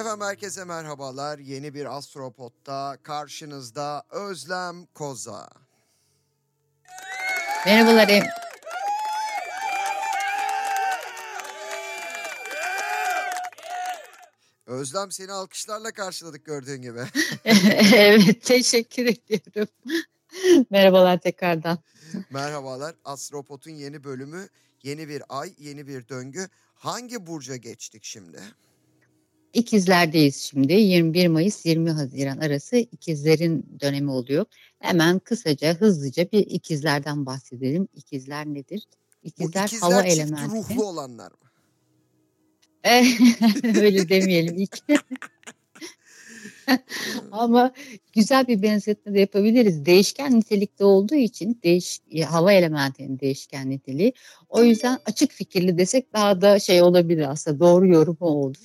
Efendim herkese merhabalar. Yeni bir Astropod'da karşınızda Özlem Koza. Merhabalar. Em- Özlem seni alkışlarla karşıladık gördüğün gibi. evet, teşekkür ediyorum. Merhabalar tekrardan. Merhabalar. Astropod'un yeni bölümü, yeni bir ay, yeni bir döngü. Hangi burca geçtik şimdi? İkizlerdeyiz şimdi. 21 Mayıs 20 Haziran arası ikizlerin dönemi oluyor. Hemen kısaca hızlıca bir ikizlerden bahsedelim. İkizler nedir? Bu İkizler, ikizler hava çift elementi. ruhlu olanlar mı? Öyle demeyelim ilk. Ama güzel bir benzetme de yapabiliriz. Değişken nitelikte olduğu için değiş, e, hava elementinin değişken niteliği. O yüzden açık fikirli desek daha da şey olabilir aslında doğru yorumu olur.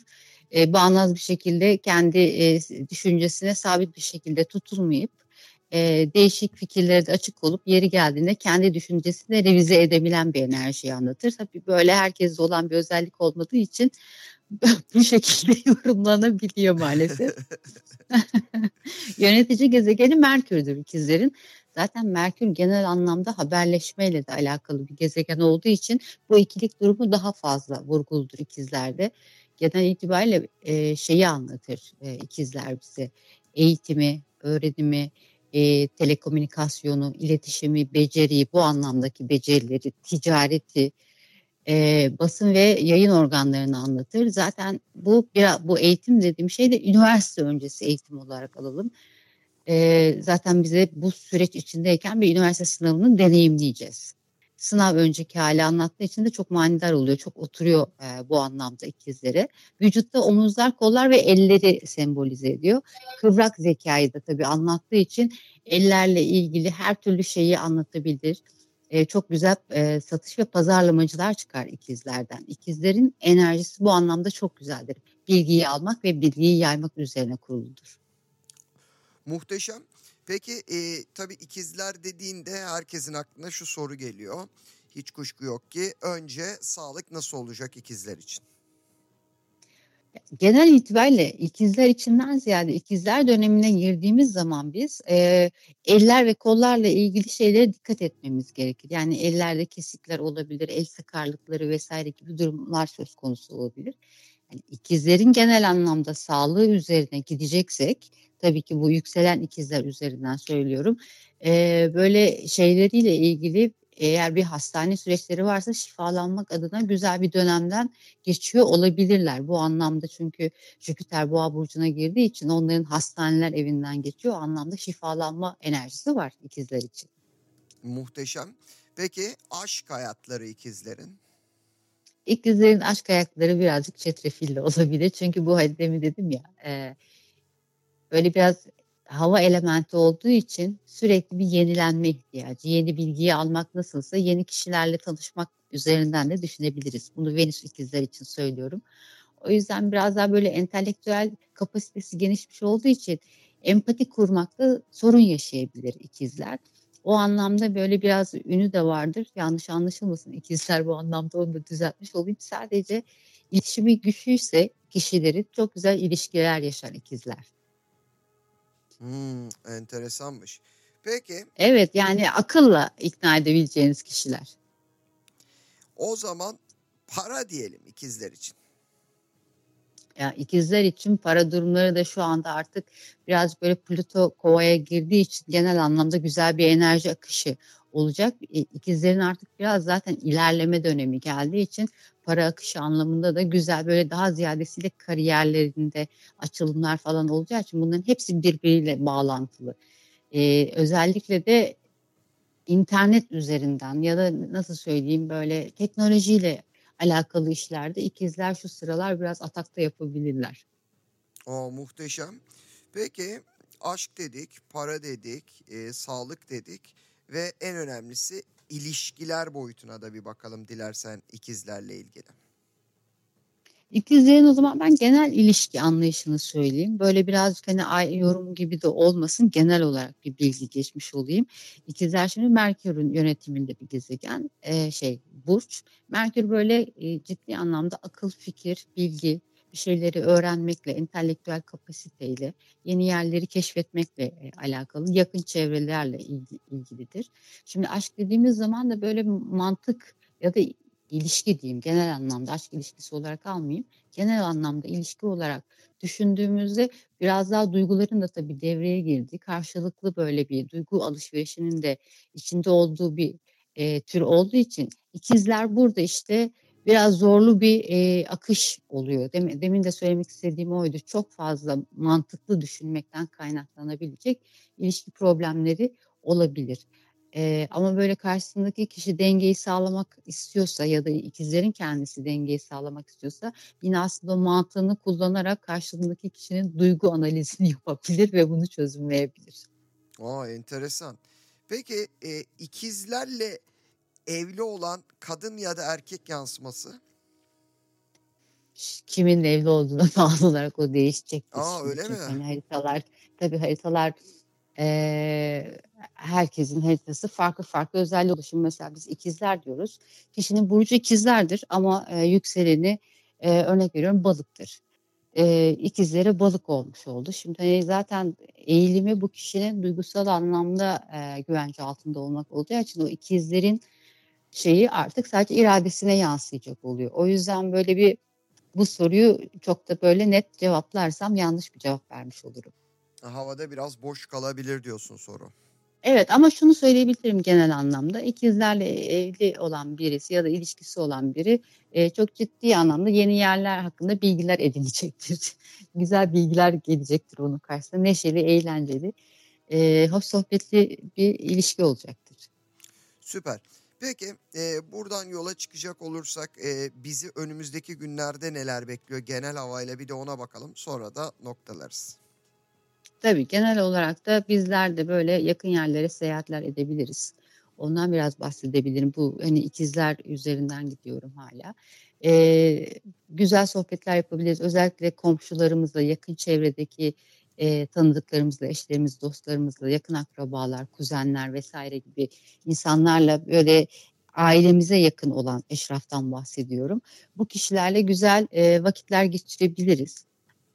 E, bağnaz bir şekilde kendi e, düşüncesine sabit bir şekilde tutulmayıp e, değişik fikirlere de açık olup yeri geldiğinde kendi düşüncesini revize edebilen bir enerjiyi anlatır. Tabii böyle herkeste olan bir özellik olmadığı için bu şekilde yorumlanabiliyor maalesef. Yönetici gezegeni Merkür'dür ikizlerin. Zaten Merkür genel anlamda haberleşmeyle de alakalı bir gezegen olduğu için bu ikilik durumu daha fazla vurguludur ikizlerde. Genel itibariyle e, şeyi anlatır e, ikizler bize. Eğitimi, öğrenimi, e, telekomünikasyonu, iletişimi, beceriyi, bu anlamdaki becerileri, ticareti, e, basın ve yayın organlarını anlatır. Zaten bu biraz bu eğitim dediğim şey de üniversite öncesi eğitim olarak alalım. E, zaten bize bu süreç içindeyken bir üniversite sınavını deneyimleyeceğiz. Sınav önceki hali anlattığı için de çok manidar oluyor. Çok oturuyor e, bu anlamda ikizlere. Vücutta omuzlar, kollar ve elleri sembolize ediyor. Kıvrak zekayı da tabii anlattığı için ellerle ilgili her türlü şeyi anlatabilir e, çok güzel e, satış ve pazarlamacılar çıkar ikizlerden. İkizlerin enerjisi bu anlamda çok güzeldir. Bilgiyi almak ve bilgiyi yaymak üzerine kuruludur. Muhteşem. Peki e, tabii ikizler dediğinde herkesin aklına şu soru geliyor. Hiç kuşku yok ki önce sağlık nasıl olacak ikizler için? Genel itibariyle ikizler içinden ziyade ikizler dönemine girdiğimiz zaman biz e, eller ve kollarla ilgili şeylere dikkat etmemiz gerekir. Yani ellerde kesikler olabilir, el sakarlıkları vesaire gibi durumlar söz konusu olabilir. İkizlerin genel anlamda sağlığı üzerine gideceksek, tabii ki bu yükselen ikizler üzerinden söylüyorum. E, böyle şeyleriyle ilgili eğer bir hastane süreçleri varsa şifalanmak adına güzel bir dönemden geçiyor olabilirler. Bu anlamda çünkü Jüpiter boğa burcuna girdiği için onların hastaneler evinden geçiyor. O anlamda şifalanma enerjisi var ikizler için. Muhteşem. Peki aşk hayatları ikizlerin? İkizlerin aşk hayatları birazcık çetrefilli olabilir. Çünkü bu hani demin dedim ya e, böyle biraz hava elementi olduğu için sürekli bir yenilenme ihtiyacı. Yeni bilgiyi almak nasılsa yeni kişilerle tanışmak üzerinden de düşünebiliriz. Bunu Venüs ikizler için söylüyorum. O yüzden biraz daha böyle entelektüel kapasitesi genişmiş olduğu için empati kurmakta sorun yaşayabilir ikizler. O anlamda böyle biraz ünü de vardır. Yanlış anlaşılmasın ikizler bu anlamda onu da düzeltmiş olayım. Sadece iletişimi güçlüyse kişileri çok güzel ilişkiler yaşar ikizler. Hmm, enteresanmış. Peki Evet yani akılla ikna edebileceğiniz kişiler. o zaman para diyelim ikizler için. Ya ikizler için para durumları da şu anda artık biraz böyle Plüto kovaya girdiği için genel anlamda güzel bir enerji akışı olacak. İ- İkizlerin artık biraz zaten ilerleme dönemi geldiği için para akışı anlamında da güzel böyle daha ziyadesiyle kariyerlerinde açılımlar falan olacağı için bunların hepsi birbiriyle bağlantılı. Ee, özellikle de internet üzerinden ya da nasıl söyleyeyim böyle teknolojiyle alakalı işlerde ikizler şu sıralar biraz atakta yapabilirler. O muhteşem. Peki aşk dedik, para dedik, e, sağlık dedik ve en önemlisi ilişkiler boyutuna da bir bakalım dilersen ikizlerle ilgili. İkizlerin o zaman ben genel ilişki anlayışını söyleyeyim. Böyle birazcık hani ay yorum gibi de olmasın genel olarak bir bilgi geçmiş olayım. İkizler şimdi Merkür'ün yönetiminde bir gezegen e, şey burç. Merkür böyle e, ciddi anlamda akıl, fikir, bilgi, bir şeyleri öğrenmekle, entelektüel kapasiteyle, yeni yerleri keşfetmekle e, alakalı, yakın çevrelerle ilgi, ilgilidir. Şimdi aşk dediğimiz zaman da böyle mantık ya da ilişki diyeyim genel anlamda aşk ilişkisi olarak almayayım. Genel anlamda ilişki olarak düşündüğümüzde biraz daha duyguların da tabii devreye girdi. Karşılıklı böyle bir duygu alışverişinin de içinde olduğu bir e, tür olduğu için ikizler burada işte biraz zorlu bir e, akış oluyor. Demin, demin de söylemek istediğim oydu. Çok fazla mantıklı düşünmekten kaynaklanabilecek ilişki problemleri olabilir. Ee, ama böyle karşısındaki kişi dengeyi sağlamak istiyorsa ya da ikizlerin kendisi dengeyi sağlamak istiyorsa yine aslında mantığını kullanarak karşısındaki kişinin duygu analizini yapabilir ve bunu çözümleyebilir. Aa enteresan. Peki e, ikizlerle evli olan kadın ya da erkek yansıması? Kimin evli olduğuna bağlı olarak o değişecektir. Aa öyle mi? Hani haritalar tabii haritalar e, herkesin haritası farklı farklı özelliği. Şimdi mesela biz ikizler diyoruz. Kişinin burcu ikizlerdir ama e, yükseleni e, örnek veriyorum balıktır. E, ikizlere balık olmuş oldu. Şimdi hani zaten eğilimi bu kişinin duygusal anlamda e, güvence altında olmak olduğu için o ikizlerin şeyi artık sadece iradesine yansıyacak oluyor. O yüzden böyle bir bu soruyu çok da böyle net cevaplarsam yanlış bir cevap vermiş olurum. Havada biraz boş kalabilir diyorsun soru. Evet ama şunu söyleyebilirim genel anlamda. İkizlerle evli olan birisi ya da ilişkisi olan biri e, çok ciddi anlamda yeni yerler hakkında bilgiler edinecektir. Güzel bilgiler gelecektir onun karşısında. Neşeli, eğlenceli, e, hoş sohbetli bir ilişki olacaktır. Süper. Peki e, buradan yola çıkacak olursak e, bizi önümüzdeki günlerde neler bekliyor genel havayla bir de ona bakalım. Sonra da noktalarız. Tabii genel olarak da bizler de böyle yakın yerlere seyahatler edebiliriz. Ondan biraz bahsedebilirim. Bu hani ikizler üzerinden gidiyorum hala. Ee, güzel sohbetler yapabiliriz. Özellikle komşularımızla, yakın çevredeki e, tanıdıklarımızla, eşlerimiz, dostlarımızla, yakın akrabalar, kuzenler vesaire gibi insanlarla böyle ailemize yakın olan eşraftan bahsediyorum. Bu kişilerle güzel e, vakitler geçirebiliriz.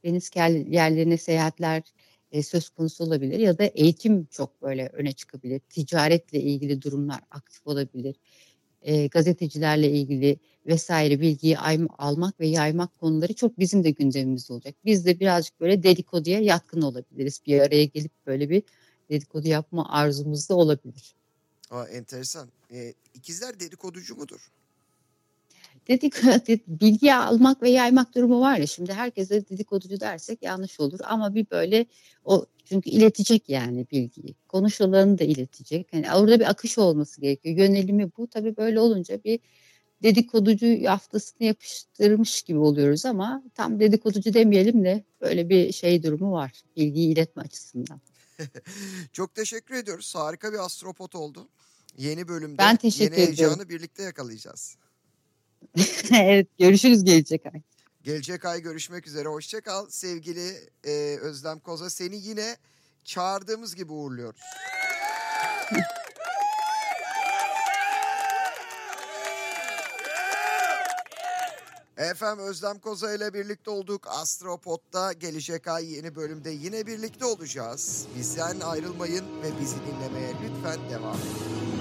Deniz yerlerine seyahatler e, söz konusu olabilir ya da eğitim çok böyle öne çıkabilir. Ticaretle ilgili durumlar aktif olabilir. E, gazetecilerle ilgili vesaire bilgiyi almak ve yaymak konuları çok bizim de gündemimiz olacak. Biz de birazcık böyle dedikoduya yatkın olabiliriz. Bir araya gelip böyle bir dedikodu yapma arzumuz da olabilir. Aa, enteresan. Ee, ikizler dedikoducu mudur? Dedik bilgi almak ve yaymak durumu var ya şimdi herkese dedikoducu dersek yanlış olur ama bir böyle o çünkü iletecek yani bilgiyi konuşulanı da iletecek yani orada bir akış olması gerekiyor yönelimi bu tabii böyle olunca bir dedikoducu yaftasını yapıştırmış gibi oluyoruz ama tam dedikoducu demeyelim de böyle bir şey durumu var bilgiyi iletme açısından. Çok teşekkür ediyoruz. Harika bir astropot oldu. Yeni bölümde ben teşekkür yeni heyecanı ediyorum. birlikte yakalayacağız. evet görüşürüz gelecek ay. Gelecek ay görüşmek üzere. Hoşçakal sevgili e, Özlem Koza. Seni yine çağırdığımız gibi uğurluyoruz. Efendim Özlem Koza ile birlikte olduk. Astropod'da gelecek ay yeni bölümde yine birlikte olacağız. Bizden ayrılmayın ve bizi dinlemeye lütfen devam edin.